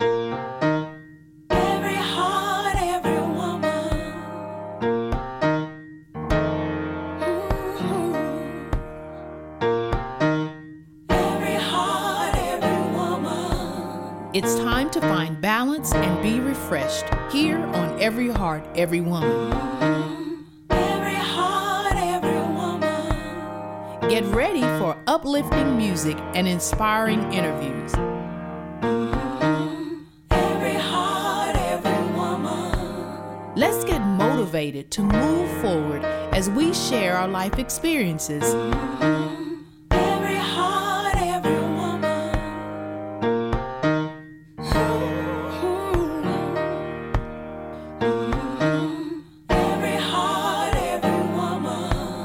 Mm-hmm. It's time to find balance and be refreshed here on Every Heart, Every Woman. Every heart, every woman. Get ready for uplifting music and inspiring interviews. we share our life experiences.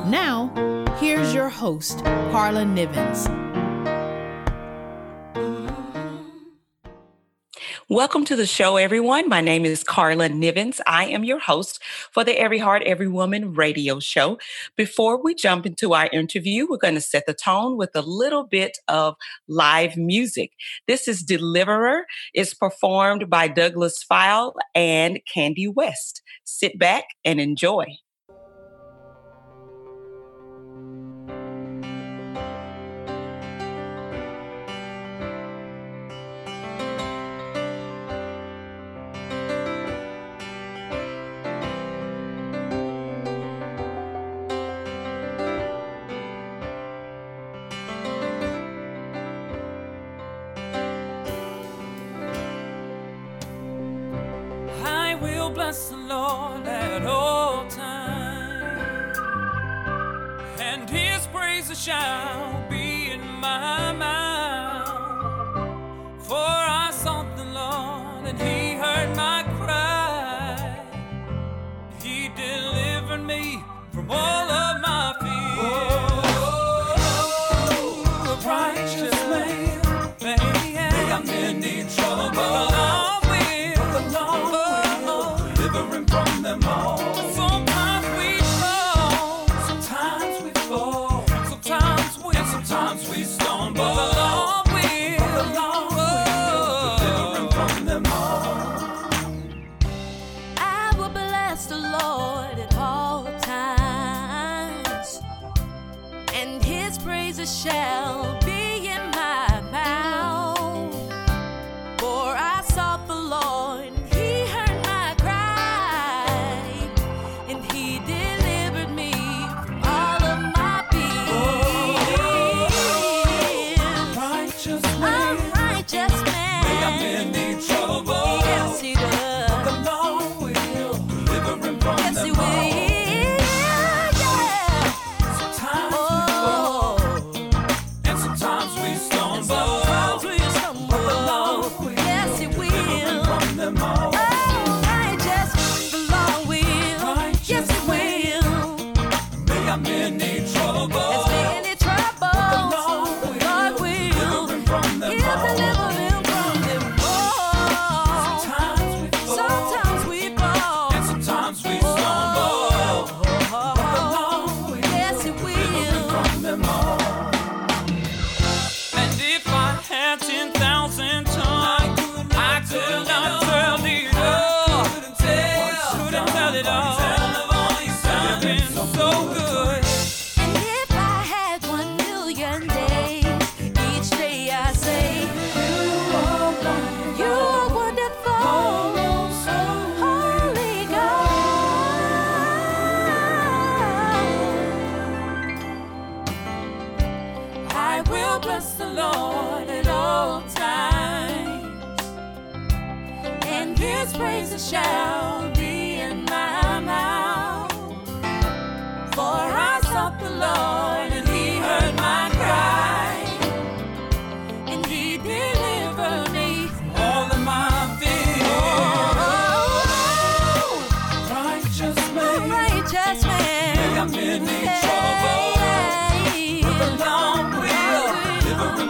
Now, here's your host, Carla Nivens. Welcome to the show, everyone. My name is Carla Nivens. I am your host for the Every Heart, Every Woman radio show. Before we jump into our interview, we're going to set the tone with a little bit of live music. This is Deliverer. It's performed by Douglas File and Candy West. Sit back and enjoy. bless the Lord at all times, and his praises shall be in my mouth.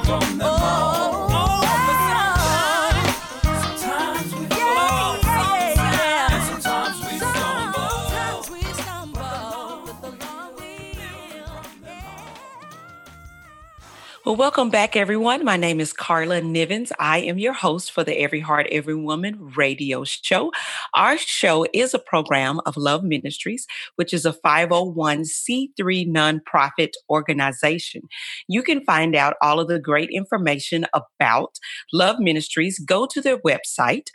from the Well, welcome back, everyone. My name is Carla Nivens. I am your host for the Every Heart, Every Woman radio show. Our show is a program of Love Ministries, which is a 501c3 nonprofit organization. You can find out all of the great information about Love Ministries. Go to their website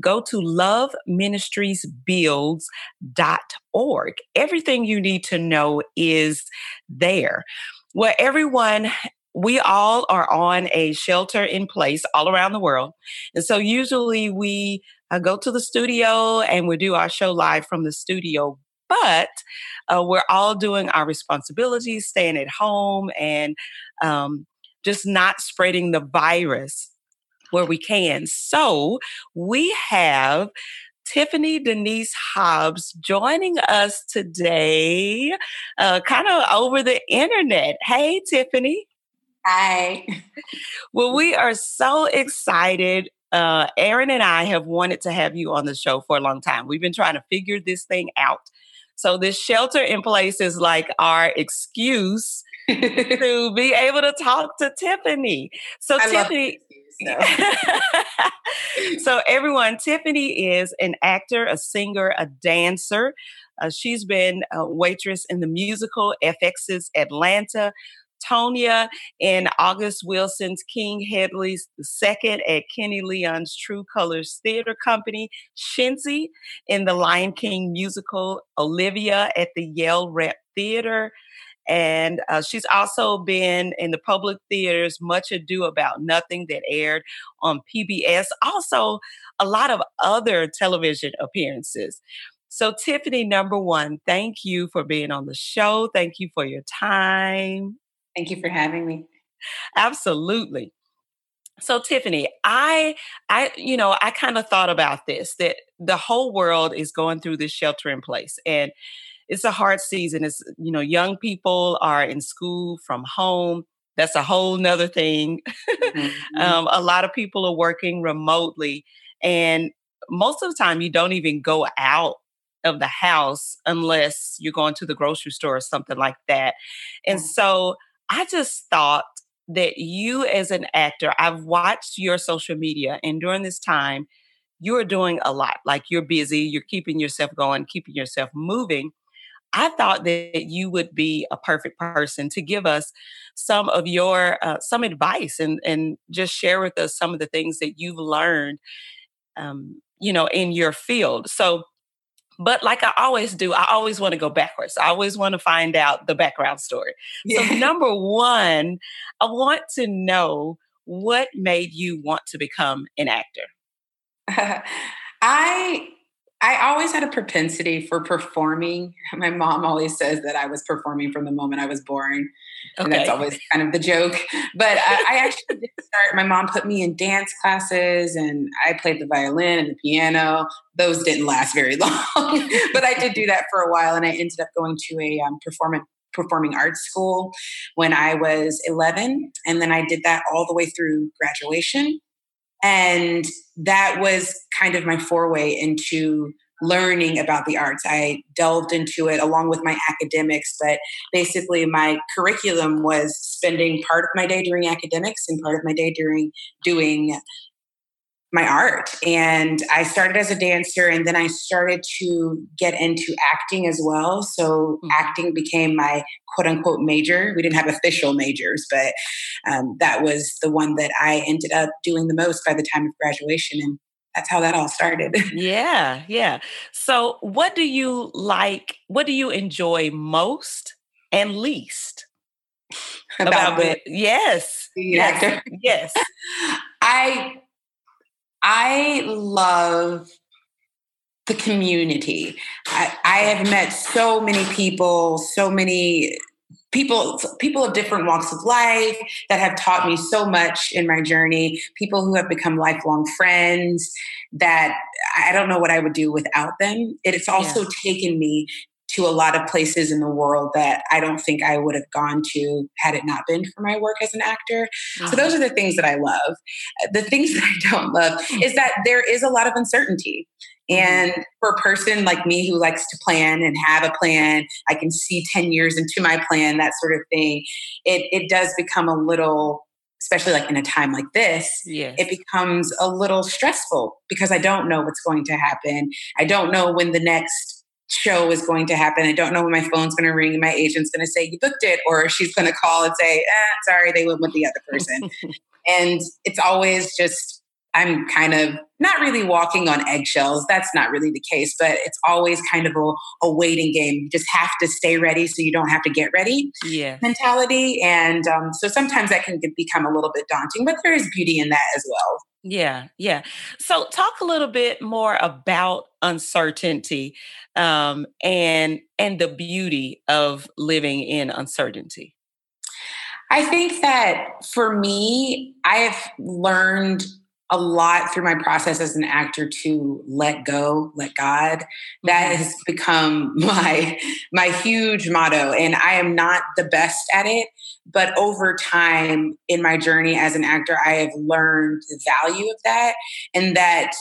go to loveministriesbuilds.org. Everything you need to know is there. Well, everyone we all are on a shelter in place all around the world. And so usually we uh, go to the studio and we do our show live from the studio. But uh, we're all doing our responsibilities, staying at home, and um, just not spreading the virus where we can. So we have Tiffany Denise Hobbs joining us today, uh, kind of over the internet. Hey, Tiffany. Hi. Well, we are so excited. Uh, Aaron and I have wanted to have you on the show for a long time. We've been trying to figure this thing out. So, this shelter in place is like our excuse to be able to talk to Tiffany. So, I Tiffany. so, everyone, Tiffany is an actor, a singer, a dancer. Uh, she's been a waitress in the musical FX's Atlanta, Tonya in August Wilson's King Hedley's the second at Kenny Leon's True Colors Theater Company, Shenzi in the Lion King musical, Olivia at the Yale Rep Theater. And uh, she's also been in the public theaters, Much Ado About Nothing, that aired on PBS. Also, a lot of other television appearances. So, Tiffany, number one, thank you for being on the show. Thank you for your time. Thank you for having me. Absolutely. So Tiffany, I I you know, I kind of thought about this that the whole world is going through this shelter in place and it's a hard season. It's you know, young people are in school from home. That's a whole nother thing. Mm-hmm. um, a lot of people are working remotely and most of the time you don't even go out of the house unless you're going to the grocery store or something like that. And mm. so I just thought that you, as an actor, I've watched your social media, and during this time, you're doing a lot. Like you're busy, you're keeping yourself going, keeping yourself moving. I thought that you would be a perfect person to give us some of your uh, some advice and and just share with us some of the things that you've learned, um, you know, in your field. So but like I always do, I always want to go backwards. I always want to find out the background story. Yeah. So, number one, I want to know what made you want to become an actor? I I always had a propensity for performing. My mom always says that I was performing from the moment I was born. Okay. And that's always kind of the joke. But I, I actually did start, my mom put me in dance classes and I played the violin and the piano. Those didn't last very long, but I did do that for a while. And I ended up going to a um, performance performing arts school when I was 11. And then I did that all the way through graduation. And that was kind of my foray into learning about the arts. I delved into it along with my academics, but basically my curriculum was spending part of my day doing academics and part of my day during doing my art. And I started as a dancer and then I started to get into acting as well. So mm-hmm. acting became my quote unquote major. We didn't have official majors, but um, that was the one that I ended up doing the most by the time of graduation. And that's how that all started. yeah, yeah. So, what do you like? What do you enjoy most and least about, about it? Yes, yes, yes. I I love the community. I, I have met so many people, so many people people of different walks of life that have taught me so much in my journey people who have become lifelong friends that i don't know what i would do without them it's also yeah. taken me to a lot of places in the world that I don't think I would have gone to had it not been for my work as an actor. So mm-hmm. those are the things that I love. The things that I don't love hmm. is that there is a lot of uncertainty mm-hmm. And for a person like me who likes to plan and have a plan, I can see 10 years into my plan, that sort of thing, it, it does become a little, especially like in a time like this, yes. it becomes a little stressful because I don't know what's going to happen. I don't know when the next show is going to happen. I don't know when my phone's going to ring and my agent's going to say, You booked it, or she's going to call and say, eh, Sorry, they went with the other person. and it's always just, I'm kind of not really walking on eggshells. That's not really the case, but it's always kind of a, a waiting game. You just have to stay ready so you don't have to get ready yeah. mentality. And um, so sometimes that can become a little bit daunting, but there is beauty in that as well. Yeah, yeah. So talk a little bit more about uncertainty um, and and the beauty of living in uncertainty. I think that for me, I have learned a lot through my process as an actor to let go, let God. That mm-hmm. has become my my huge motto and I am not the best at it, but over time in my journey as an actor I have learned the value of that and that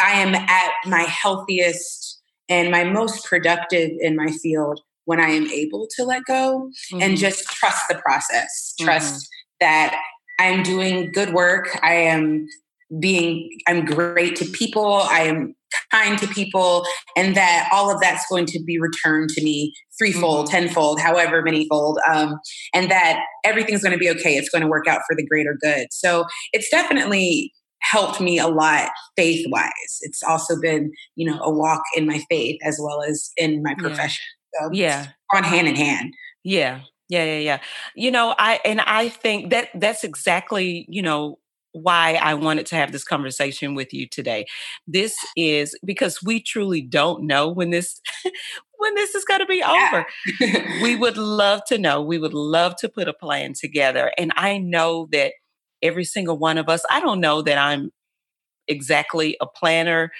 I am at my healthiest and my most productive in my field when I am able to let go mm-hmm. and just trust the process. Trust mm-hmm. that I'm doing good work. I am being i'm great to people i am kind to people and that all of that's going to be returned to me threefold mm-hmm. tenfold however manyfold um, and that everything's going to be okay. It's going to work out for the greater good. So it's definitely helped me a lot faith wise it's also been you know a walk in my faith as well as in my profession. Yeah. so yeah. on hand in hand. Yeah. Yeah yeah yeah. You know i and i think that that's exactly you know why I wanted to have this conversation with you today. This is because we truly don't know when this when this is going to be over. we would love to know. We would love to put a plan together and I know that every single one of us, I don't know that I'm exactly a planner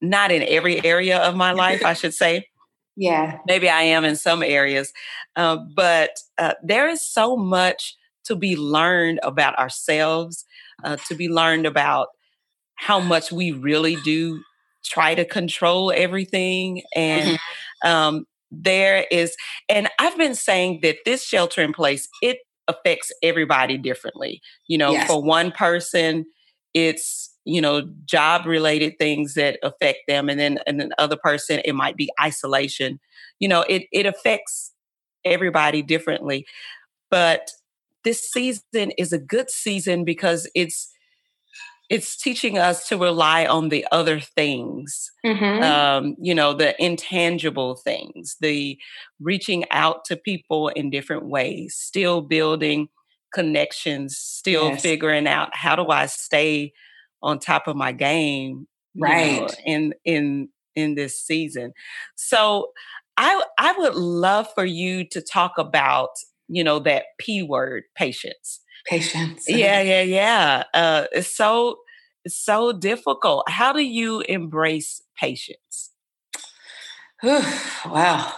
not in every area of my life, I should say. Yeah. Maybe I am in some areas. Uh, but uh, there is so much to be learned about ourselves, uh, to be learned about how much we really do try to control everything. And mm-hmm. um, there is, and I've been saying that this shelter in place, it affects everybody differently. You know, yes. for one person, it's you know job related things that affect them and then and then other person it might be isolation you know it it affects everybody differently but this season is a good season because it's it's teaching us to rely on the other things mm-hmm. um, you know the intangible things the reaching out to people in different ways still building connections still yes. figuring out how do i stay on top of my game right know, in in in this season so i i would love for you to talk about you know, that P word, patience. Patience. Yeah, yeah, yeah. Uh, it's so it's so difficult. How do you embrace patience? wow.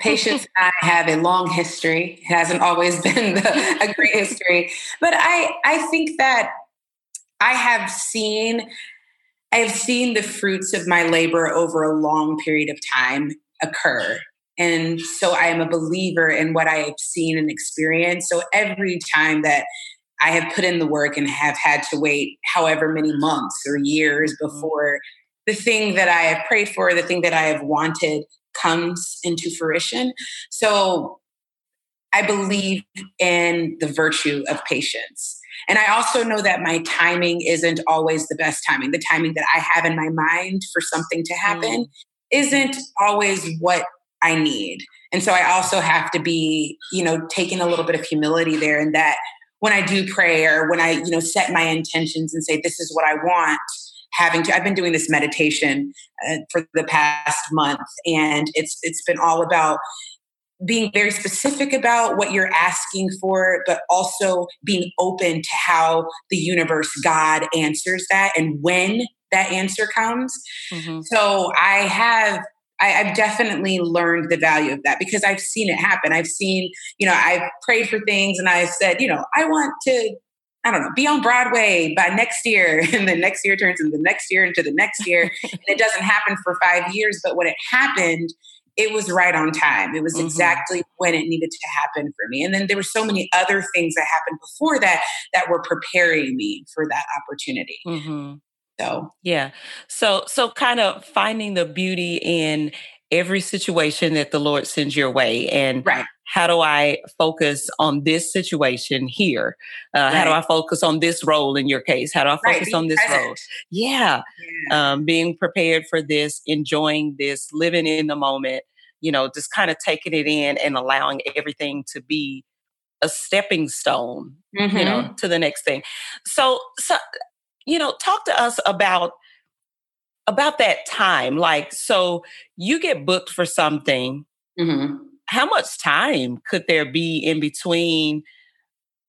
Patience I have a long history. It hasn't always been the, a great history. But I I think that I have seen I have seen the fruits of my labor over a long period of time occur. And so I am a believer in what I have seen and experienced. So every time that I have put in the work and have had to wait however many months or years mm-hmm. before the thing that I have prayed for, the thing that I have wanted comes into fruition. So I believe in the virtue of patience. And I also know that my timing isn't always the best timing. The timing that I have in my mind for something to happen mm. isn't always what I need. And so I also have to be, you know, taking a little bit of humility there and that when I do pray or when I, you know, set my intentions and say, this is what I want, having to, I've been doing this meditation uh, for the past month and it's, it's been all about being very specific about what you're asking for, but also being open to how the universe, God answers that and when that answer comes. Mm-hmm. So I have I, have definitely learned the value of that because I've seen it happen. I've seen, you know, I've prayed for things and I've said, you know, I want to I don't know, be on Broadway by next year. And then next year turns into the next year into the next year. and it doesn't happen for five years. But when it happened, it was right on time. It was mm-hmm. exactly when it needed to happen for me. And then there were so many other things that happened before that that were preparing me for that opportunity. Mm-hmm. So, yeah. So, so kind of finding the beauty in every situation that the Lord sends your way and right. how do I focus on this situation here? Uh, right. How do I focus on this role in your case? How do I focus right. on this present. role? Yeah. yeah. Um, being prepared for this, enjoying this, living in the moment, you know, just kind of taking it in and allowing everything to be a stepping stone, mm-hmm. you know, mm-hmm. to the next thing. So, so, you know, talk to us about about that time like so you get booked for something mm-hmm. how much time could there be in between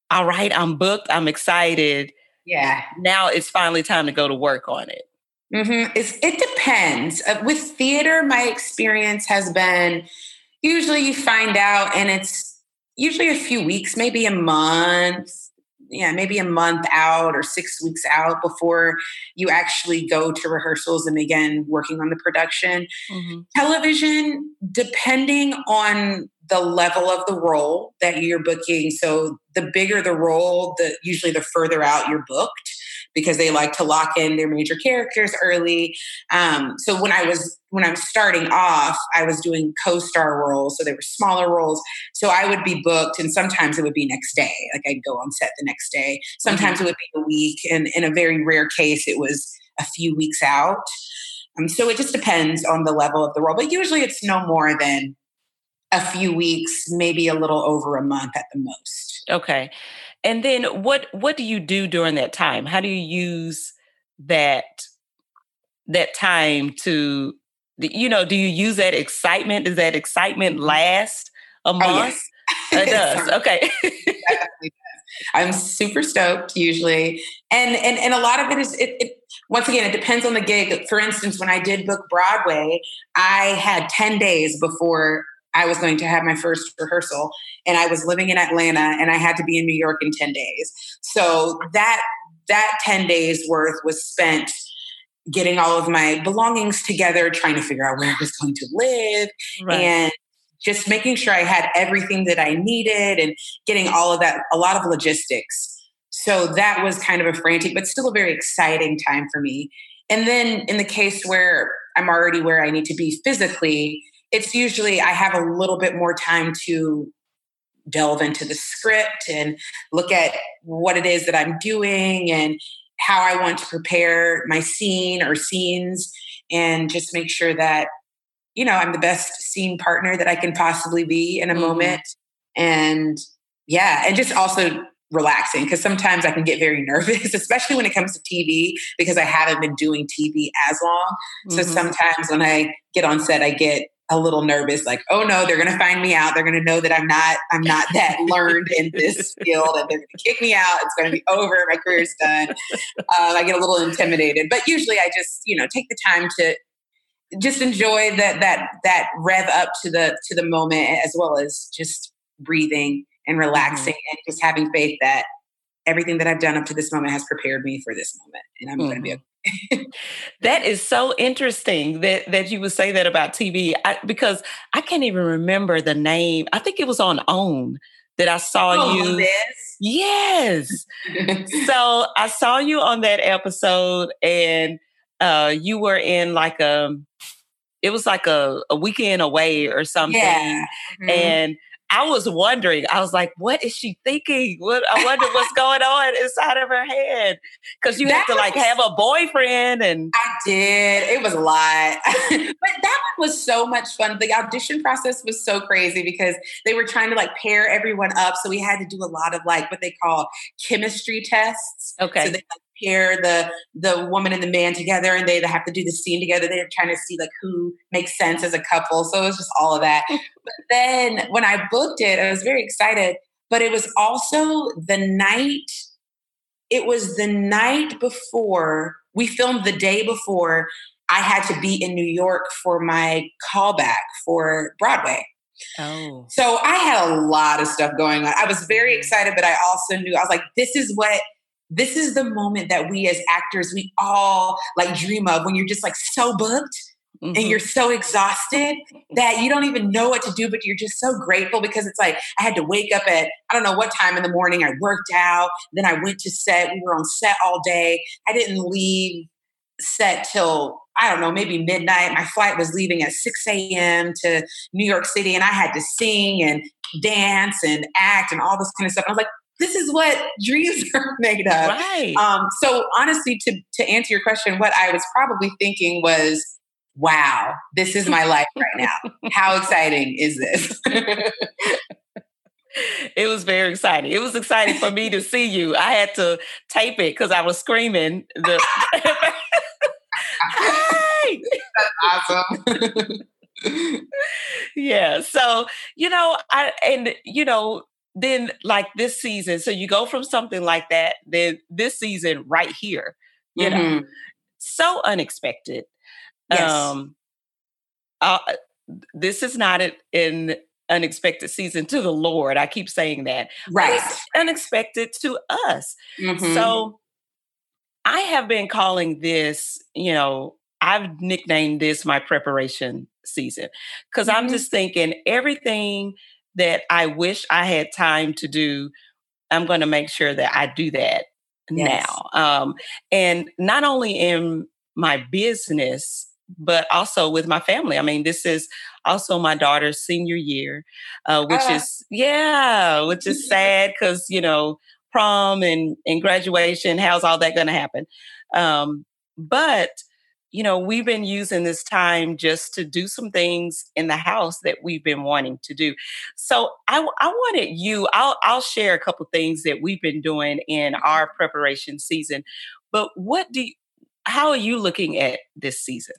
all right i'm booked i'm excited yeah now it's finally time to go to work on it mm-hmm. it depends uh, with theater my experience has been usually you find out and it's usually a few weeks maybe a month yeah, maybe a month out or six weeks out before you actually go to rehearsals and begin working on the production. Mm-hmm. Television, depending on the level of the role that you're booking. So the bigger the role, the usually the further out you're booked because they like to lock in their major characters early. Um, so when I was when I was starting off, I was doing co-star roles, so they were smaller roles. So I would be booked, and sometimes it would be next day. Like I'd go on set the next day. Sometimes mm-hmm. it would be a week, and in a very rare case, it was a few weeks out. Um, so it just depends on the level of the role, but usually it's no more than a few weeks, maybe a little over a month at the most. Okay. And then what what do you do during that time? How do you use that that time to you know, do you use that excitement? Does that excitement mm-hmm. last a month? Oh, yes. It does. okay. I'm super stoked usually. And and and a lot of it is it, it once again it depends on the gig. For instance, when I did book Broadway, I had 10 days before I was going to have my first rehearsal and I was living in Atlanta and I had to be in New York in 10 days. So that that 10 days worth was spent getting all of my belongings together, trying to figure out where I was going to live right. and just making sure I had everything that I needed and getting all of that, a lot of logistics. So that was kind of a frantic, but still a very exciting time for me. And then in the case where I'm already where I need to be physically, it's usually I have a little bit more time to delve into the script and look at what it is that I'm doing and how I want to prepare my scene or scenes and just make sure that you know I'm the best scene partner that I can possibly be in a mm-hmm. moment and yeah and just also relaxing because sometimes I can get very nervous, especially when it comes to TV because I haven't been doing TV as long. Mm-hmm. So sometimes when I get on set, I get a little nervous like oh no they're going to find me out. They're going to know that i'm not i'm not that learned in this field and they're going to kick me out. It's going to be over. My career's done. Uh, i get a little intimidated but usually i just you know take the time to just enjoy that that that rev up to the to the moment as well as just breathing and relaxing mm-hmm. and just having faith that everything that i've done up to this moment has prepared me for this moment and i'm mm-hmm. going to be okay that is so interesting that that you would say that about TV I, because I can't even remember the name. I think it was on OWN that I saw oh, you. This? Yes. so I saw you on that episode, and uh, you were in like a. It was like a, a weekend away or something, yeah. mm-hmm. and I was wondering, I was like, what is she thinking? What I wonder what's going on inside of her head. Cause you that have to like have a boyfriend and I did. It was a lot. but that one was so much fun. The audition process was so crazy because they were trying to like pair everyone up. So we had to do a lot of like what they call chemistry tests. Okay. So they like pair the the woman and the man together and they have to do the scene together they're trying to see like who makes sense as a couple so it was just all of that but then when i booked it i was very excited but it was also the night it was the night before we filmed the day before i had to be in new york for my callback for broadway Oh. So I had a lot of stuff going on. I was very mm-hmm. excited, but I also knew I was like, this is what this is the moment that we as actors we all like dream of when you're just like so booked Mm-hmm. and you're so exhausted that you don't even know what to do, but you're just so grateful because it's like I had to wake up at I don't know what time in the morning. I worked out, then I went to set. We were on set all day. I didn't leave set till I don't know, maybe midnight. My flight was leaving at 6 a.m. to New York City, and I had to sing and dance and act and all this kind of stuff. I was like, this is what dreams are made of. Right. Um, so honestly, to to answer your question, what I was probably thinking was wow, this is my life right now. How exciting is this? it was very exciting. It was exciting for me to see you. I had to tape it because I was screaming. The hey, that's awesome. yeah. So you know, I and you know, then like this season. So you go from something like that, then this season right here. You mm-hmm. know, so unexpected. Yes. Um, uh, this is not an unexpected season to the Lord. I keep saying that. Right. unexpected to us. Mm-hmm. So I have been calling this, you know, I've nicknamed this my preparation season because mm-hmm. I'm just thinking everything that I wish I had time to do, I'm going to make sure that I do that yes. now. Um, and not only in my business, but also with my family. I mean, this is also my daughter's senior year, uh, which uh, is yeah, which is sad because you know prom and and graduation. How's all that going to happen? Um, but you know, we've been using this time just to do some things in the house that we've been wanting to do. So I, I wanted you. I'll I'll share a couple things that we've been doing in our preparation season. But what do you, how are you looking at this season?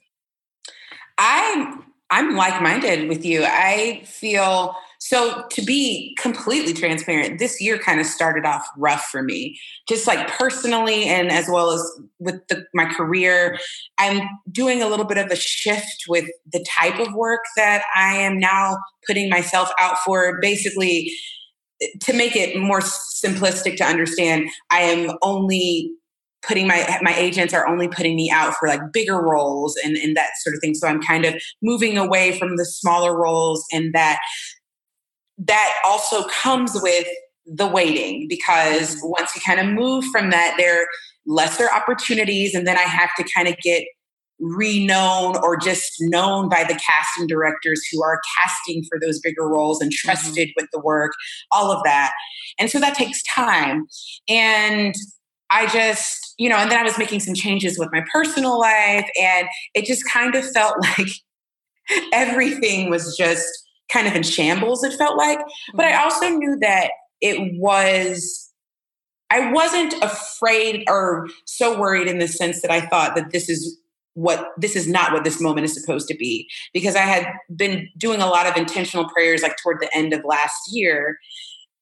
I'm I'm like-minded with you. I feel so to be completely transparent, this year kind of started off rough for me, just like personally and as well as with the, my career. I'm doing a little bit of a shift with the type of work that I am now putting myself out for. Basically, to make it more simplistic to understand, I am only putting my my agents are only putting me out for like bigger roles and and that sort of thing so i'm kind of moving away from the smaller roles and that that also comes with the waiting because mm-hmm. once you kind of move from that there are lesser opportunities and then i have to kind of get reknown or just known by the casting directors who are casting for those bigger roles and mm-hmm. trusted mm-hmm. with the work all of that and so that takes time and I just, you know, and then I was making some changes with my personal life, and it just kind of felt like everything was just kind of in shambles, it felt like. But I mm-hmm. also knew that it was, I wasn't afraid or so worried in the sense that I thought that this is what this is not what this moment is supposed to be because i had been doing a lot of intentional prayers like toward the end of last year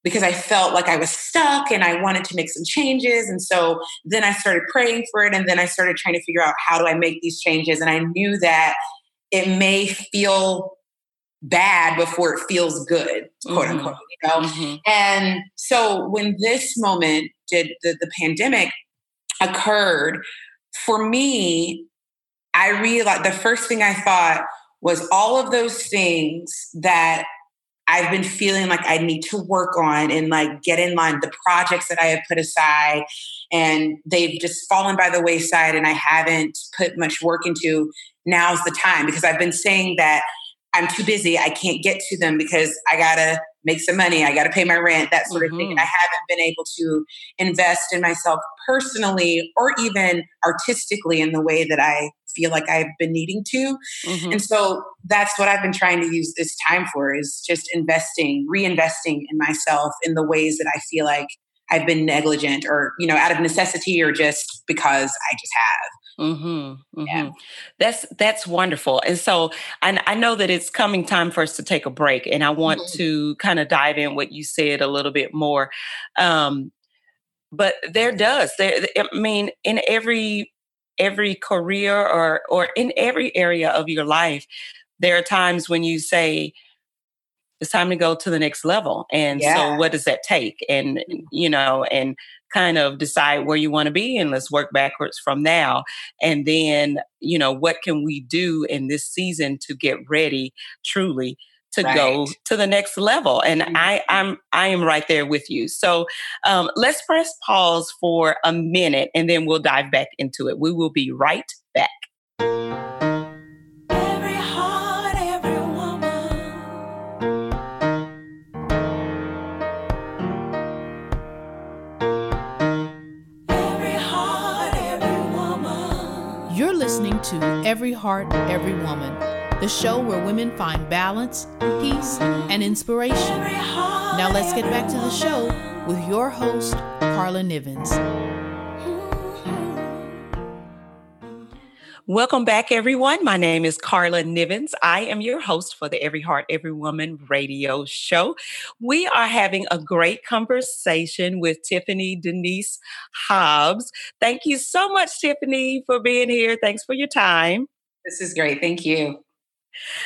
because I felt like I was stuck and I wanted to make some changes. And so then I started praying for it. And then I started trying to figure out how do I make these changes. And I knew that it may feel bad before it feels good, quote mm-hmm. unquote, you know? Mm-hmm. And so when this moment did the, the pandemic occurred, for me, I realized the first thing I thought was all of those things that I've been feeling like I need to work on and like get in line the projects that I have put aside and they've just fallen by the wayside and I haven't put much work into. Now's the time because I've been saying that I'm too busy. I can't get to them because I gotta make some money. I gotta pay my rent, that sort mm-hmm. of thing. And I mm-hmm. haven't been able to invest in myself personally or even artistically in the way that I feel like I've been needing to. Mm-hmm. And so that's what I've been trying to use this time for is just investing, reinvesting in myself in the ways that I feel like I've been negligent or, you know, out of necessity or just because I just have. Mm-hmm, mm-hmm. Yeah. That's that's wonderful. And so I, I know that it's coming time for us to take a break, and I want mm-hmm. to kind of dive in what you said a little bit more. Um, but there does there. I mean, in every every career or or in every area of your life there are times when you say it's time to go to the next level. And yeah. so what does that take? And mm-hmm. you know and kind of decide where you want to be and let's work backwards from now. And then you know what can we do in this season to get ready truly to right. go to the next level and mm-hmm. i i'm i am right there with you so um, let's press pause for a minute and then we'll dive back into it we will be right back Every heart, every woman. Every heart, every woman. You're listening to Every Heart, Every Woman, the show where women find balance, peace, and inspiration. Now let's get back to the show with your host, Carla Nivens. Welcome back, everyone. My name is Carla Nivens. I am your host for the Every Heart, Every Woman radio show. We are having a great conversation with Tiffany Denise Hobbs. Thank you so much, Tiffany, for being here. Thanks for your time. This is great. Thank you.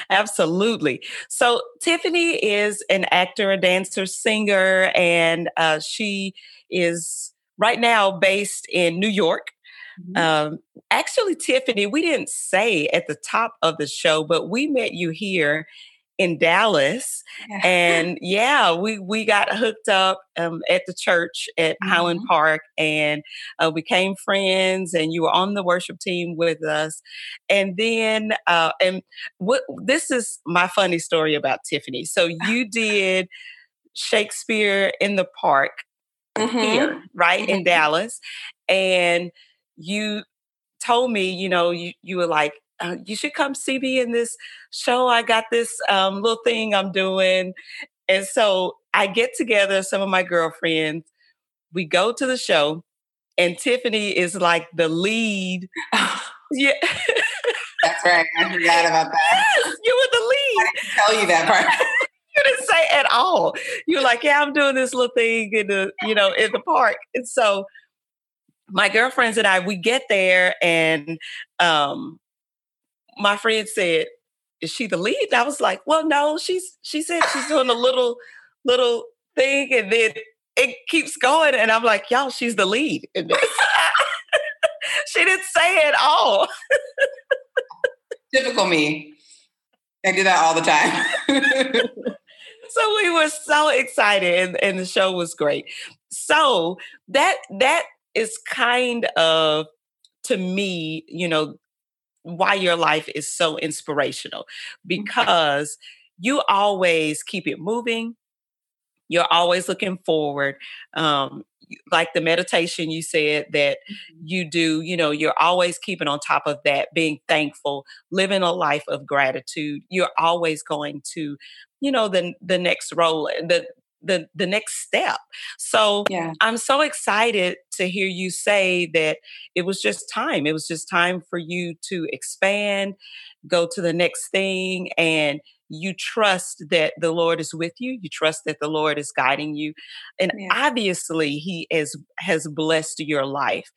Absolutely. So, Tiffany is an actor, a dancer, singer, and uh, she is right now based in New York. Mm-hmm. Um, actually, Tiffany, we didn't say at the top of the show, but we met you here in Dallas, yeah. and yeah, we we got hooked up um, at the church at mm-hmm. Highland Park, and uh, became friends. And you were on the worship team with us, and then uh, and what this is my funny story about Tiffany. So you did Shakespeare in the Park mm-hmm. here, right mm-hmm. in Dallas, and you told me, you know, you, you were like, uh, you should come see me in this show. I got this um, little thing I'm doing. And so I get together some of my girlfriends. We go to the show, and Tiffany is like the lead. yeah. That's right. I forgot about that. Yes, you were the lead. I didn't tell you that part. you didn't say at all. You were like, yeah, I'm doing this little thing in the, you know, in the park. And so my girlfriends and I, we get there and um, my friend said, is she the lead? And I was like, well, no, she's, she said she's doing a little, little thing. And then it keeps going. And I'm like, y'all, she's the lead in this. she didn't say it all. Typical me. I do that all the time. so we were so excited and, and the show was great. So that that is kind of to me, you know, why your life is so inspirational mm-hmm. because you always keep it moving. You're always looking forward. Um, like the meditation you said that mm-hmm. you do, you know, you're always keeping on top of that, being thankful, living a life of gratitude. You're always going to, you know, the the next role, the the the next step. So yeah. I'm so excited to hear you say that it was just time. It was just time for you to expand, go to the next thing and you trust that the Lord is with you. You trust that the Lord is guiding you, and yeah. obviously He has has blessed your life.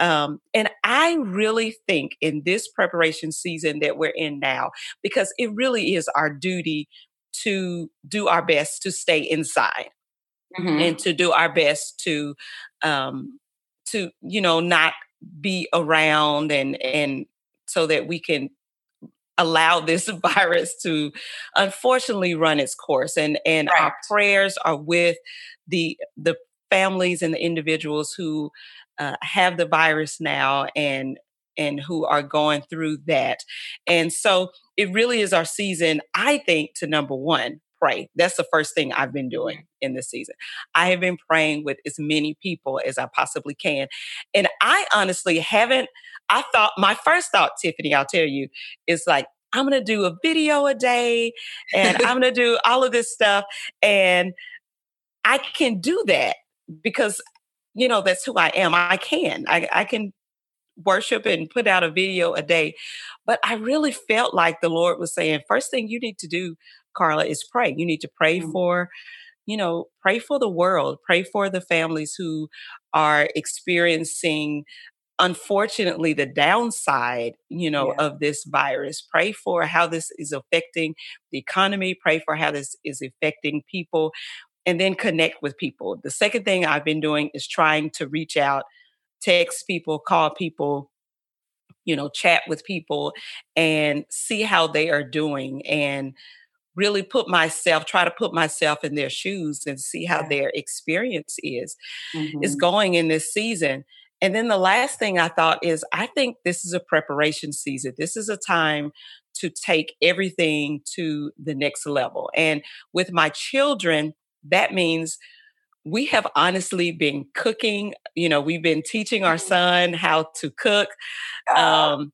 Um, and I really think in this preparation season that we're in now, because it really is our duty to do our best to stay inside mm-hmm. and to do our best to um to you know not be around and and so that we can allow this virus to unfortunately run its course and and right. our prayers are with the the families and the individuals who uh, have the virus now and and who are going through that. And so it really is our season, I think, to number one, pray. That's the first thing I've been mm-hmm. doing in this season. I have been praying with as many people as I possibly can. And I honestly haven't, I thought, my first thought, Tiffany, I'll tell you, is like, I'm going to do a video a day and I'm going to do all of this stuff. And I can do that because, you know, that's who I am. I can. I, I can worship and put out a video a day. But I really felt like the Lord was saying, first thing you need to do, Carla, is pray. You need to pray mm-hmm. for, you know, pray for the world, pray for the families who are experiencing unfortunately the downside you know yeah. of this virus pray for how this is affecting the economy pray for how this is affecting people and then connect with people. The second thing I've been doing is trying to reach out, text people, call people, you know, chat with people and see how they are doing and really put myself try to put myself in their shoes and see how yeah. their experience is mm-hmm. is going in this season and then the last thing i thought is i think this is a preparation season this is a time to take everything to the next level and with my children that means we have honestly been cooking you know we've been teaching our mm-hmm. son how to cook um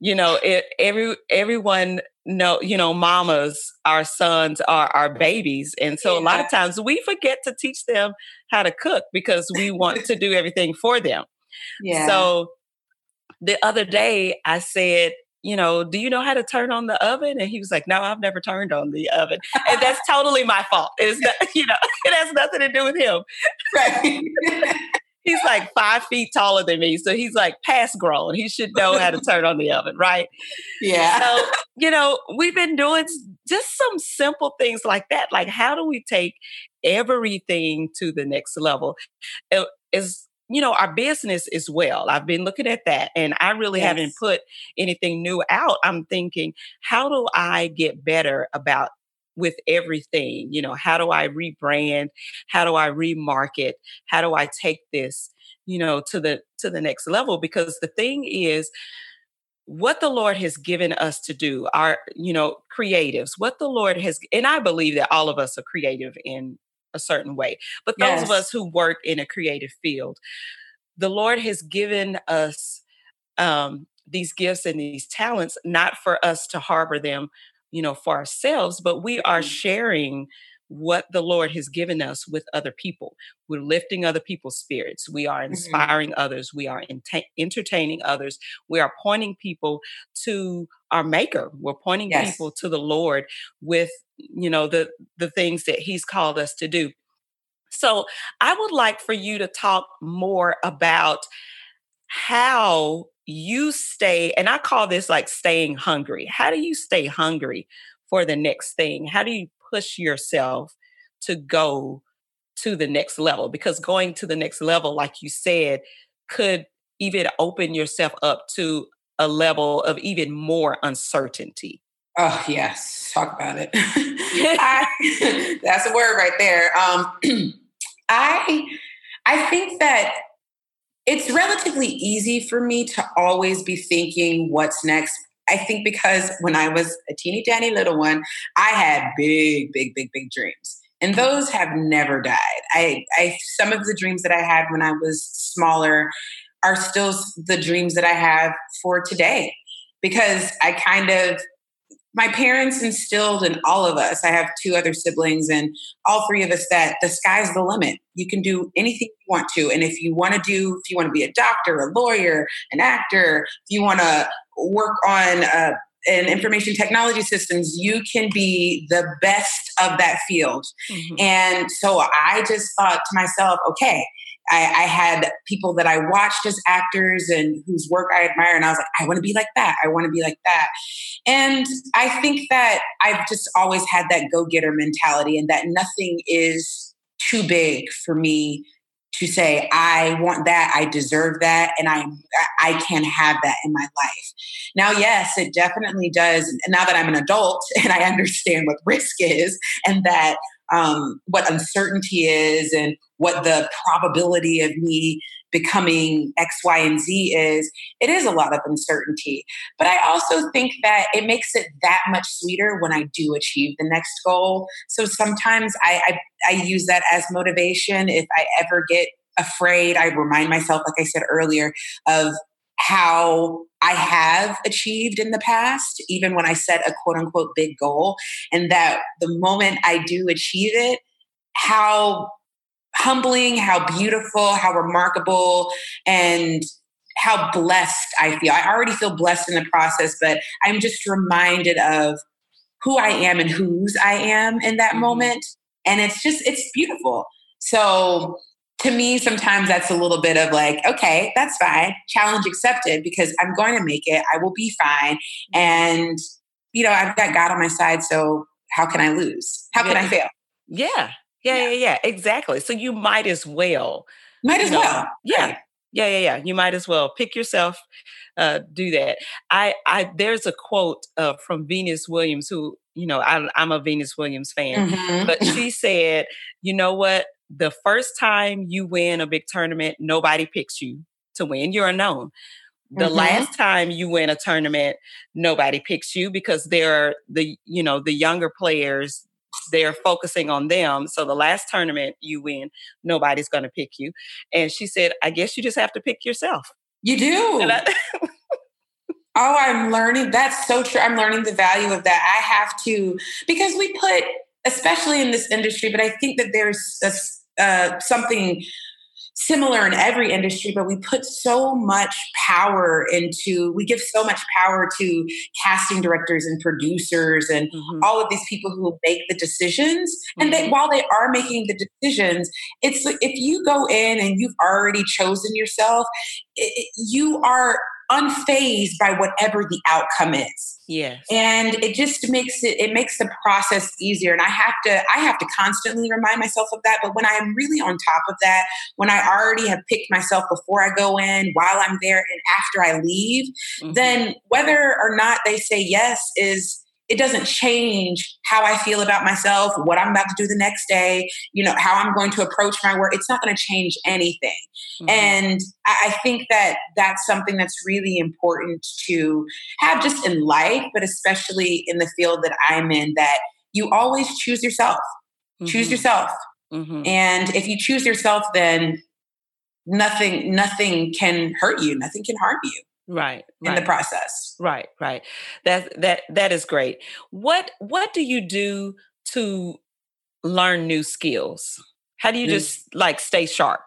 you know it, every everyone know, you know, mamas, our sons are our babies. And so yeah. a lot of times we forget to teach them how to cook because we want to do everything for them. Yeah. So the other day I said, you know, do you know how to turn on the oven? And he was like, no, I've never turned on the oven. And that's totally my fault. It's not, you know, it has nothing to do with him. Right. he's like five feet taller than me. So he's like past grown. He should know how to turn on the oven, right? Yeah. So, you know, we've been doing just some simple things like that. Like, how do we take everything to the next level? Is you know, our business as well. I've been looking at that and I really yes. haven't put anything new out. I'm thinking, how do I get better about with everything. You know, how do I rebrand? How do I remarket? How do I take this, you know, to the to the next level? Because the thing is, what the Lord has given us to do, our, you know, creatives, what the Lord has, and I believe that all of us are creative in a certain way, but those yes. of us who work in a creative field, the Lord has given us um, these gifts and these talents, not for us to harbor them you know, for ourselves, but we are mm-hmm. sharing what the Lord has given us with other people. We're lifting other people's spirits. We are mm-hmm. inspiring mm-hmm. others. We are entertaining others. We are pointing people to our maker. We're pointing yes. people to the Lord with, you know, the the things that he's called us to do. So, I would like for you to talk more about how you stay, and I call this like staying hungry. How do you stay hungry for the next thing? How do you push yourself to go to the next level? Because going to the next level, like you said, could even open yourself up to a level of even more uncertainty. Oh yes, talk about it. I, that's a word right there. Um, I I think that it's relatively easy for me to always be thinking what's next. I think because when I was a teeny tiny little one, I had big, big, big, big dreams. And those have never died. I, I some of the dreams that I had when I was smaller are still the dreams that I have for today because I kind of my parents instilled in all of us i have two other siblings and all three of us that the sky's the limit you can do anything you want to and if you want to do if you want to be a doctor a lawyer an actor if you want to work on uh, in information technology systems, you can be the best of that field. Mm-hmm. And so I just thought to myself, okay, I, I, had people that I watched as actors and whose work I admire, and I was like, I want to be like that. I want to be like that. And I think that I've just always had that go getter mentality, and that nothing is too big for me to say I want that, I deserve that, and I I can have that in my life. Now, yes, it definitely does. Now that I'm an adult and I understand what risk is, and that um, what uncertainty is and what the probability of me becoming X, Y, and Z is, it is a lot of uncertainty. But I also think that it makes it that much sweeter when I do achieve the next goal. So sometimes I, I, I use that as motivation. If I ever get afraid, I remind myself, like I said earlier, of how I have achieved in the past, even when I set a quote unquote big goal, and that the moment I do achieve it, how humbling, how beautiful, how remarkable, and how blessed I feel. I already feel blessed in the process, but I'm just reminded of who I am and whose I am in that mm-hmm. moment. And it's just, it's beautiful. So to me, sometimes that's a little bit of like, okay, that's fine, challenge accepted because I'm going to make it. I will be fine. And, you know, I've got God on my side. So how can I lose? How can yeah. I fail? Yeah. Yeah, yeah, yeah, yeah, exactly. So you might as well. Might as know, well. Yeah. Right. Yeah, yeah, yeah. You might as well pick yourself, uh, do that. I, I, there's a quote uh, from Venus Williams, who, you know, I, am a Venus Williams fan, mm-hmm. but she said, you know what? The first time you win a big tournament, nobody picks you to win. You're unknown. The mm-hmm. last time you win a tournament, nobody picks you because they're the, you know, the younger players they're focusing on them. So the last tournament you win, nobody's going to pick you. And she said, I guess you just have to pick yourself. You do. Oh, I'm learning. That's so true. I'm learning the value of that. I have to, because we put, especially in this industry, but I think that there's a, uh, something similar in every industry, but we put so much power into, we give so much power to casting directors and producers and mm-hmm. all of these people who make the decisions. Mm-hmm. And they, mm-hmm. while they are making the decisions, it's if you go in and you've already chosen yourself, it, you are unfazed by whatever the outcome is. Yes. And it just makes it it makes the process easier. And I have to I have to constantly remind myself of that. But when I'm really on top of that, when I already have picked myself before I go in, while I'm there and after I leave, mm-hmm. then whether or not they say yes is it doesn't change how I feel about myself, what I'm about to do the next day, you know, how I'm going to approach my work. It's not going to change anything. Mm-hmm. And I think that that's something that's really important to have just in life, but especially in the field that I'm in, that you always choose yourself. Mm-hmm. Choose yourself. Mm-hmm. And if you choose yourself, then nothing, nothing can hurt you, nothing can harm you right in right. the process right right that that that is great what what do you do to learn new skills how do you mm. just like stay sharp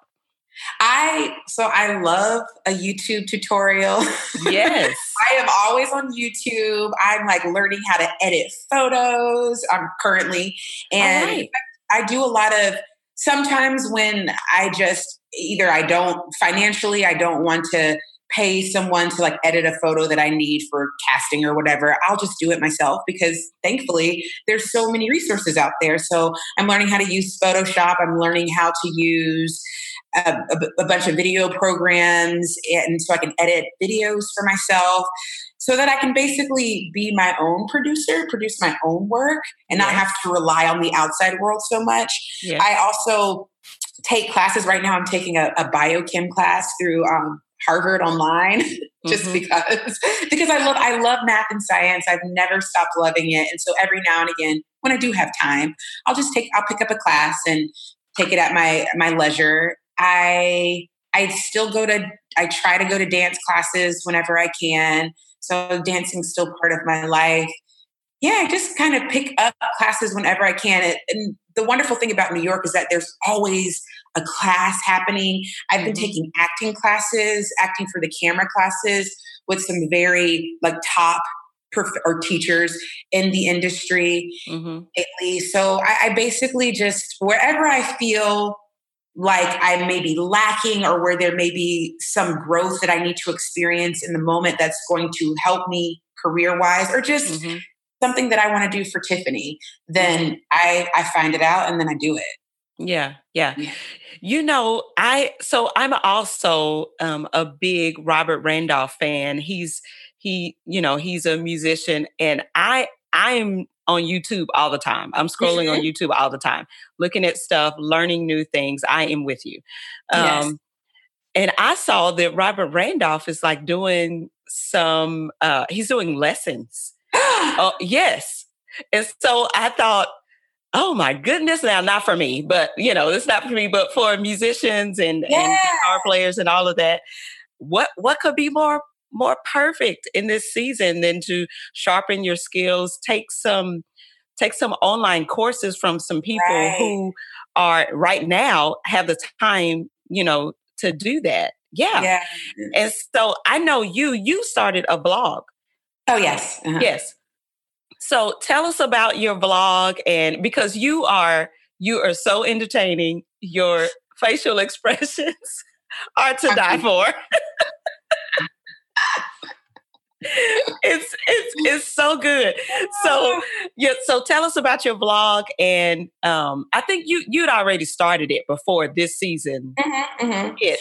I so I love a YouTube tutorial. Yes. I am always on YouTube. I'm like learning how to edit photos. I'm currently and right. I do a lot of sometimes when I just either I don't financially I don't want to pay someone to like edit a photo that I need for casting or whatever, I'll just do it myself because thankfully there's so many resources out there. So I'm learning how to use Photoshop. I'm learning how to use a, a, a bunch of video programs and so I can edit videos for myself so that I can basically be my own producer, produce my own work, and yes. not have to rely on the outside world so much. Yes. I also take classes right now. I'm taking a, a biochem class through um, Harvard online just mm-hmm. because because I love I love math and science. I've never stopped loving it. And so every now and again, when I do have time, I'll just take I'll pick up a class and take it at my my leisure. I I still go to I try to go to dance classes whenever I can. So dancing's still part of my life. Yeah, I just kind of pick up classes whenever I can. And the wonderful thing about New York is that there's always a class happening. I've been mm-hmm. taking acting classes, acting for the camera classes with some very like top perf- or teachers in the industry mm-hmm. lately. So I, I basically just wherever I feel like I may be lacking or where there may be some growth that I need to experience in the moment that's going to help me career wise or just mm-hmm. something that I want to do for Tiffany, then I, I find it out and then I do it. Yeah, yeah. You know, I so I'm also um, a big Robert Randolph fan. He's he, you know, he's a musician, and I I'm on YouTube all the time. I'm scrolling on YouTube all the time, looking at stuff, learning new things. I am with you. Um, yes. And I saw that Robert Randolph is like doing some. uh He's doing lessons. oh yes, and so I thought oh my goodness now not for me but you know it's not for me but for musicians and, yeah. and guitar players and all of that what what could be more more perfect in this season than to sharpen your skills take some take some online courses from some people right. who are right now have the time you know to do that yeah. yeah and so i know you you started a blog oh yes uh-huh. yes so tell us about your vlog and because you are you are so entertaining, your facial expressions are to die for. it's it's it's so good. So yeah, so tell us about your vlog, and um, I think you you'd already started it before this season mm-hmm, mm-hmm. hit.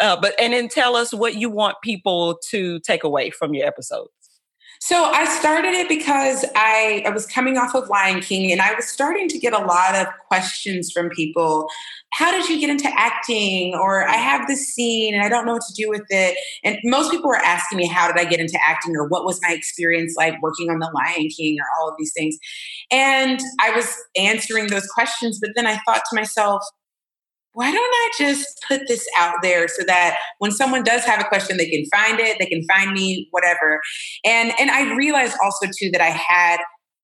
Uh, but and then tell us what you want people to take away from your episodes. So I started it because I, I was coming off of Lion King and I was starting to get a lot of questions from people. How did you get into acting? Or I have this scene and I don't know what to do with it. And most people were asking me, how did I get into acting? Or what was my experience like working on The Lion King or all of these things? And I was answering those questions, but then I thought to myself, why don't I just put this out there so that when someone does have a question, they can find it, they can find me, whatever. And and I realized also too that I had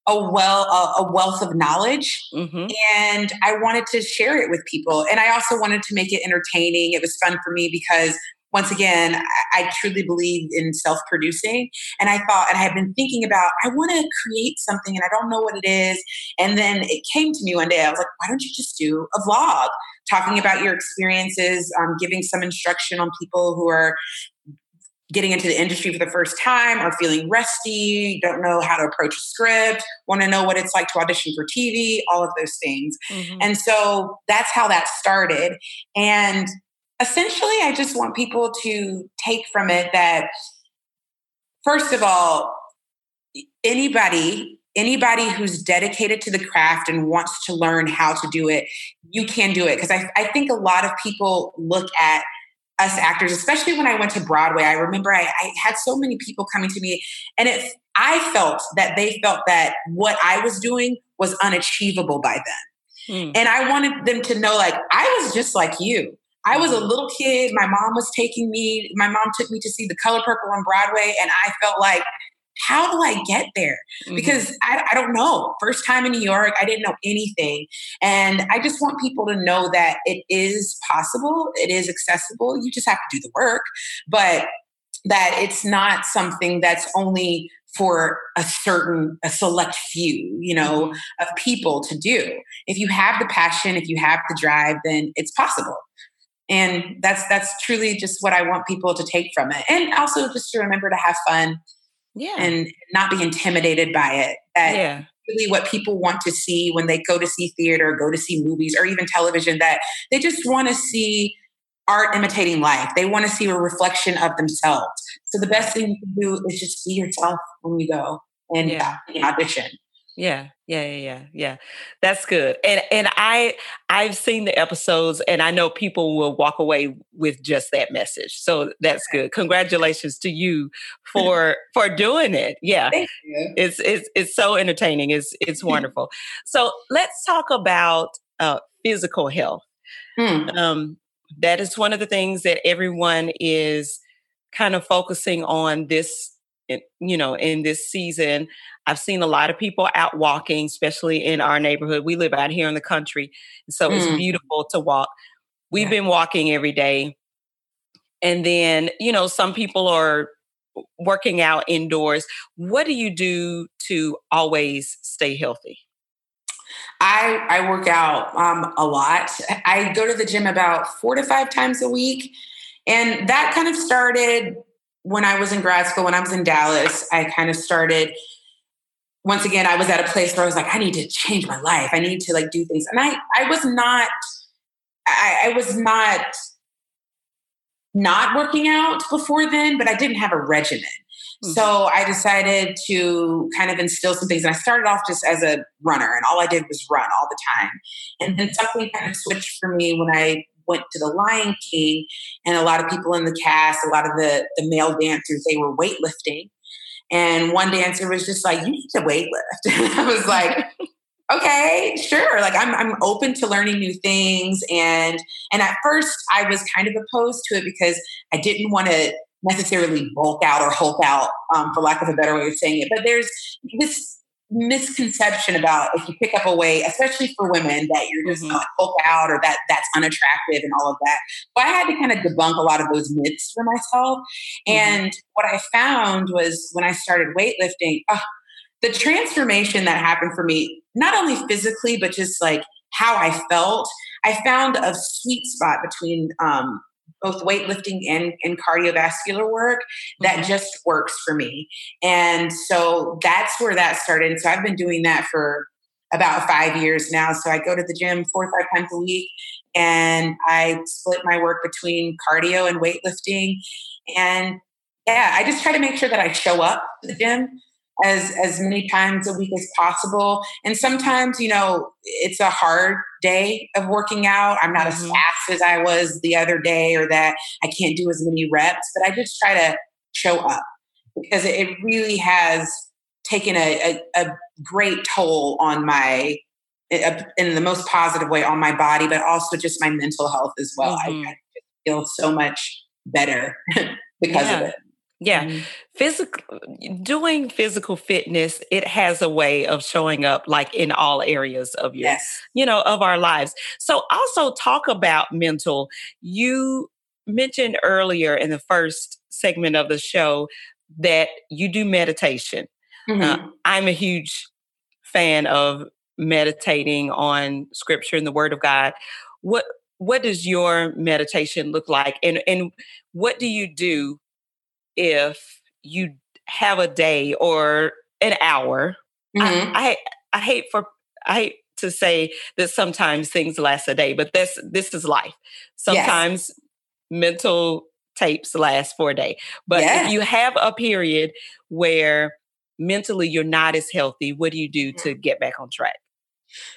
a well a, a wealth of knowledge mm-hmm. and I wanted to share it with people. And I also wanted to make it entertaining. It was fun for me because once again, I, I truly believe in self producing. And I thought, and I had been thinking about, I want to create something and I don't know what it is. And then it came to me one day. I was like, why don't you just do a vlog? Talking about your experiences, um, giving some instruction on people who are getting into the industry for the first time or feeling rusty, don't know how to approach a script, want to know what it's like to audition for TV, all of those things. Mm-hmm. And so that's how that started. And essentially, I just want people to take from it that, first of all, anybody anybody who's dedicated to the craft and wants to learn how to do it, you can do it. Because I, I think a lot of people look at us actors, especially when I went to Broadway. I remember I, I had so many people coming to me, and it I felt that they felt that what I was doing was unachievable by them. Mm. And I wanted them to know, like, I was just like you. I was a hmm. little kid. My mom was taking me, my mom took me to see The Color Purple on Broadway, and I felt like how do I get there? Mm-hmm. Because I, I, don't know. First time in New York, I didn't know anything. And I just want people to know that it is possible, it is accessible. You just have to do the work, but that it's not something that's only for a certain a select few you know mm-hmm. of people to do if you have the passion if you have the drive then it's possible and that's that's truly just what i want people to take from it and also just to remember to have fun yeah. and not be intimidated by it. That yeah. really what people want to see when they go to see theater, go to see movies, or even television, that they just want to see art imitating life. They want to see a reflection of themselves. So the best thing you can do is just be yourself when you go and yeah. audition. Yeah, yeah, yeah, yeah. That's good. And and I I've seen the episodes and I know people will walk away with just that message. So that's good. Congratulations to you for for doing it. Yeah. It's it's it's so entertaining. It's it's wonderful. so let's talk about uh physical health. Mm. Um that is one of the things that everyone is kind of focusing on this you know in this season I've seen a lot of people out walking, especially in our neighborhood. We live out here in the country, so mm. it's beautiful to walk. We've yeah. been walking every day. And then, you know, some people are working out indoors. What do you do to always stay healthy? I I work out um, a lot. I go to the gym about four to five times a week, and that kind of started when I was in grad school. When I was in Dallas, I kind of started once again, I was at a place where I was like, I need to change my life. I need to like do things. And I, I was not, I, I was not not working out before then, but I didn't have a regimen. Mm-hmm. So I decided to kind of instill some things. And I started off just as a runner, and all I did was run all the time. And then something kind of switched for me when I went to the Lion King, and a lot of people in the cast, a lot of the, the male dancers, they were weightlifting. And one dancer was just like, you need to weightlift," And I was like, okay, sure. Like I'm I'm open to learning new things. And and at first I was kind of opposed to it because I didn't want to necessarily bulk out or hulk out, um, for lack of a better way of saying it. But there's this misconception about if you pick up a weight, especially for women, that you're just mm-hmm. to poke out or that that's unattractive and all of that. So I had to kind of debunk a lot of those myths for myself. Mm-hmm. And what I found was when I started weightlifting, uh, the transformation that happened for me, not only physically, but just like how I felt, I found a sweet spot between um, both weightlifting and, and cardiovascular work that mm-hmm. just works for me. And so that's where that started. So I've been doing that for about five years now. So I go to the gym four or five times a week and I split my work between cardio and weightlifting. And yeah, I just try to make sure that I show up to the gym as as many times a week as possible. And sometimes, you know, it's a hard day of working out. I'm not mm-hmm. as fast as I was the other day, or that I can't do as many reps. But I just try to show up because it really has taken a, a, a great toll on my in the most positive way on my body, but also just my mental health as well. Mm-hmm. I, I feel so much better because yeah. of it. Yeah. Mm-hmm. Physical doing physical fitness, it has a way of showing up like in all areas of your yes. you know, of our lives. So also talk about mental. You mentioned earlier in the first segment of the show that you do meditation. Uh, mm-hmm. Uh, I'm a huge fan of meditating on scripture and the word of God. What what does your meditation look like and and what do you do if you have a day or an hour. Mm-hmm. I, I I hate for I hate to say that sometimes things last a day, but this this is life. Sometimes yes. mental tapes last for a day. But if you have a period where mentally you're not as healthy, what do you do to mm. get back on track?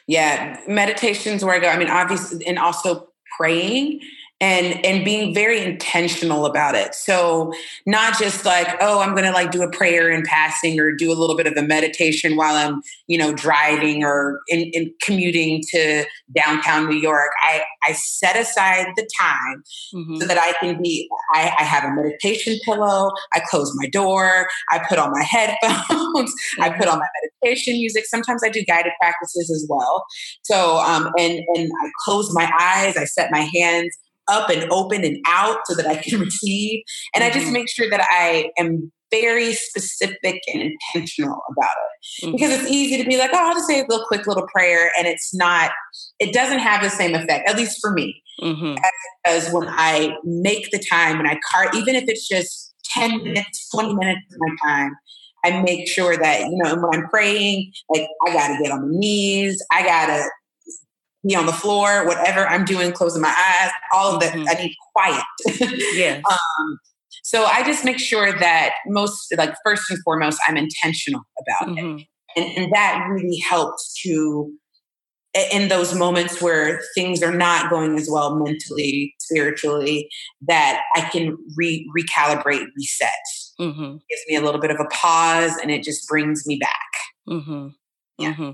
Yeah, meditations where I go. I mean, obviously, and also praying and and being very intentional about it so not just like oh i'm gonna like do a prayer in passing or do a little bit of a meditation while i'm you know driving or in, in commuting to downtown new york i i set aside the time mm-hmm. so that i can be I, I, have a meditation pillow i close my door i put on my headphones mm-hmm. i put on my meditation music sometimes i do guided practices as well so um and and i close my eyes i set my hands up and open and out so that I can receive. And mm-hmm. I just mm-hmm. make sure that I am very specific and intentional about it. Mm-hmm. Because it's easy to be like, oh, I'll just say a little quick little prayer. And it's not, it doesn't have the same effect, at least for me. Mm-hmm. As when I make the time and I cart, even if it's just 10 minutes, 20 minutes of my time, I make sure that, you know, when I'm praying, like I got to get on my knees. I got to be on the floor, whatever I'm doing, closing my eyes, all of that. Mm-hmm. I need quiet. yeah. um, so I just make sure that most, like first and foremost, I'm intentional about mm-hmm. it, and, and that really helps to in those moments where things are not going as well mentally, spiritually, that I can re- recalibrate, reset. Mm-hmm. Gives me a little bit of a pause, and it just brings me back. Mm-hmm. Yeah. Mm-hmm.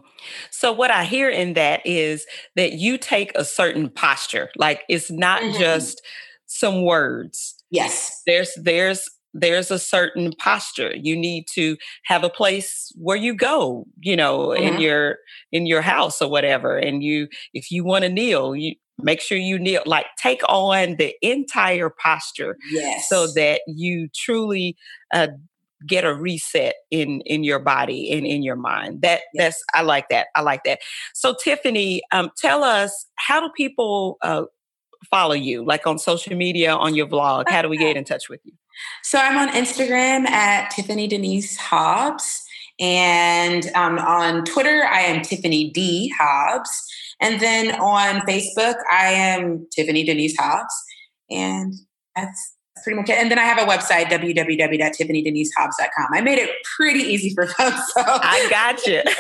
So what I hear in that is that you take a certain posture. Like it's not mm-hmm. just some words. Yes. There's there's there's a certain posture. You need to have a place where you go, you know, mm-hmm. in your in your house or whatever. And you if you want to kneel, you make sure you kneel like take on the entire posture yes. so that you truly uh, get a reset in in your body and in your mind. That that's i like that i like that. So tiffany um, tell us how do people uh, follow you? Like on social media on your blog how do we get in touch with you? So i'm on instagram at tiffany denise hobbs and um, on twitter i am tiffany d hobbs and then on facebook i am tiffany denise hobbs and that's pretty much it. And then I have a website, www.tiffanyDeniseHobbs.com. I made it pretty easy for folks. So. I got you.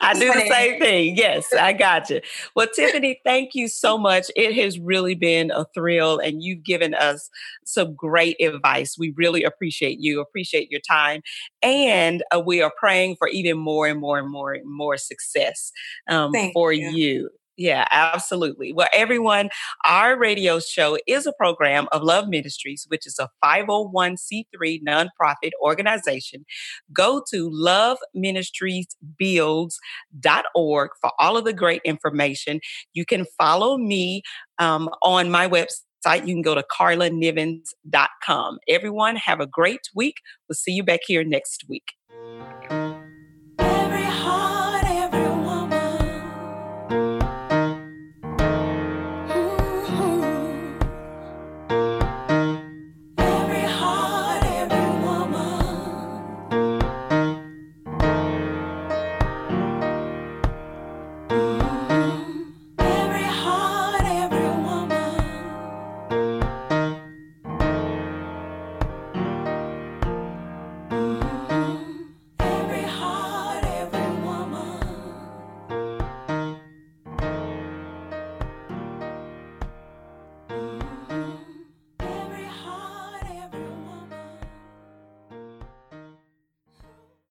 I do the same thing. Yes, I got you. Well, Tiffany, thank you so much. It has really been a thrill, and you've given us some great advice. We really appreciate you, appreciate your time, and uh, we are praying for even more and more and more and more success um, for you. you. Yeah, absolutely. Well, everyone, our radio show is a program of Love Ministries, which is a 501c3 nonprofit organization. Go to loveministriesbuilds.org for all of the great information. You can follow me um, on my website. You can go to carlanivens.com. Everyone, have a great week. We'll see you back here next week.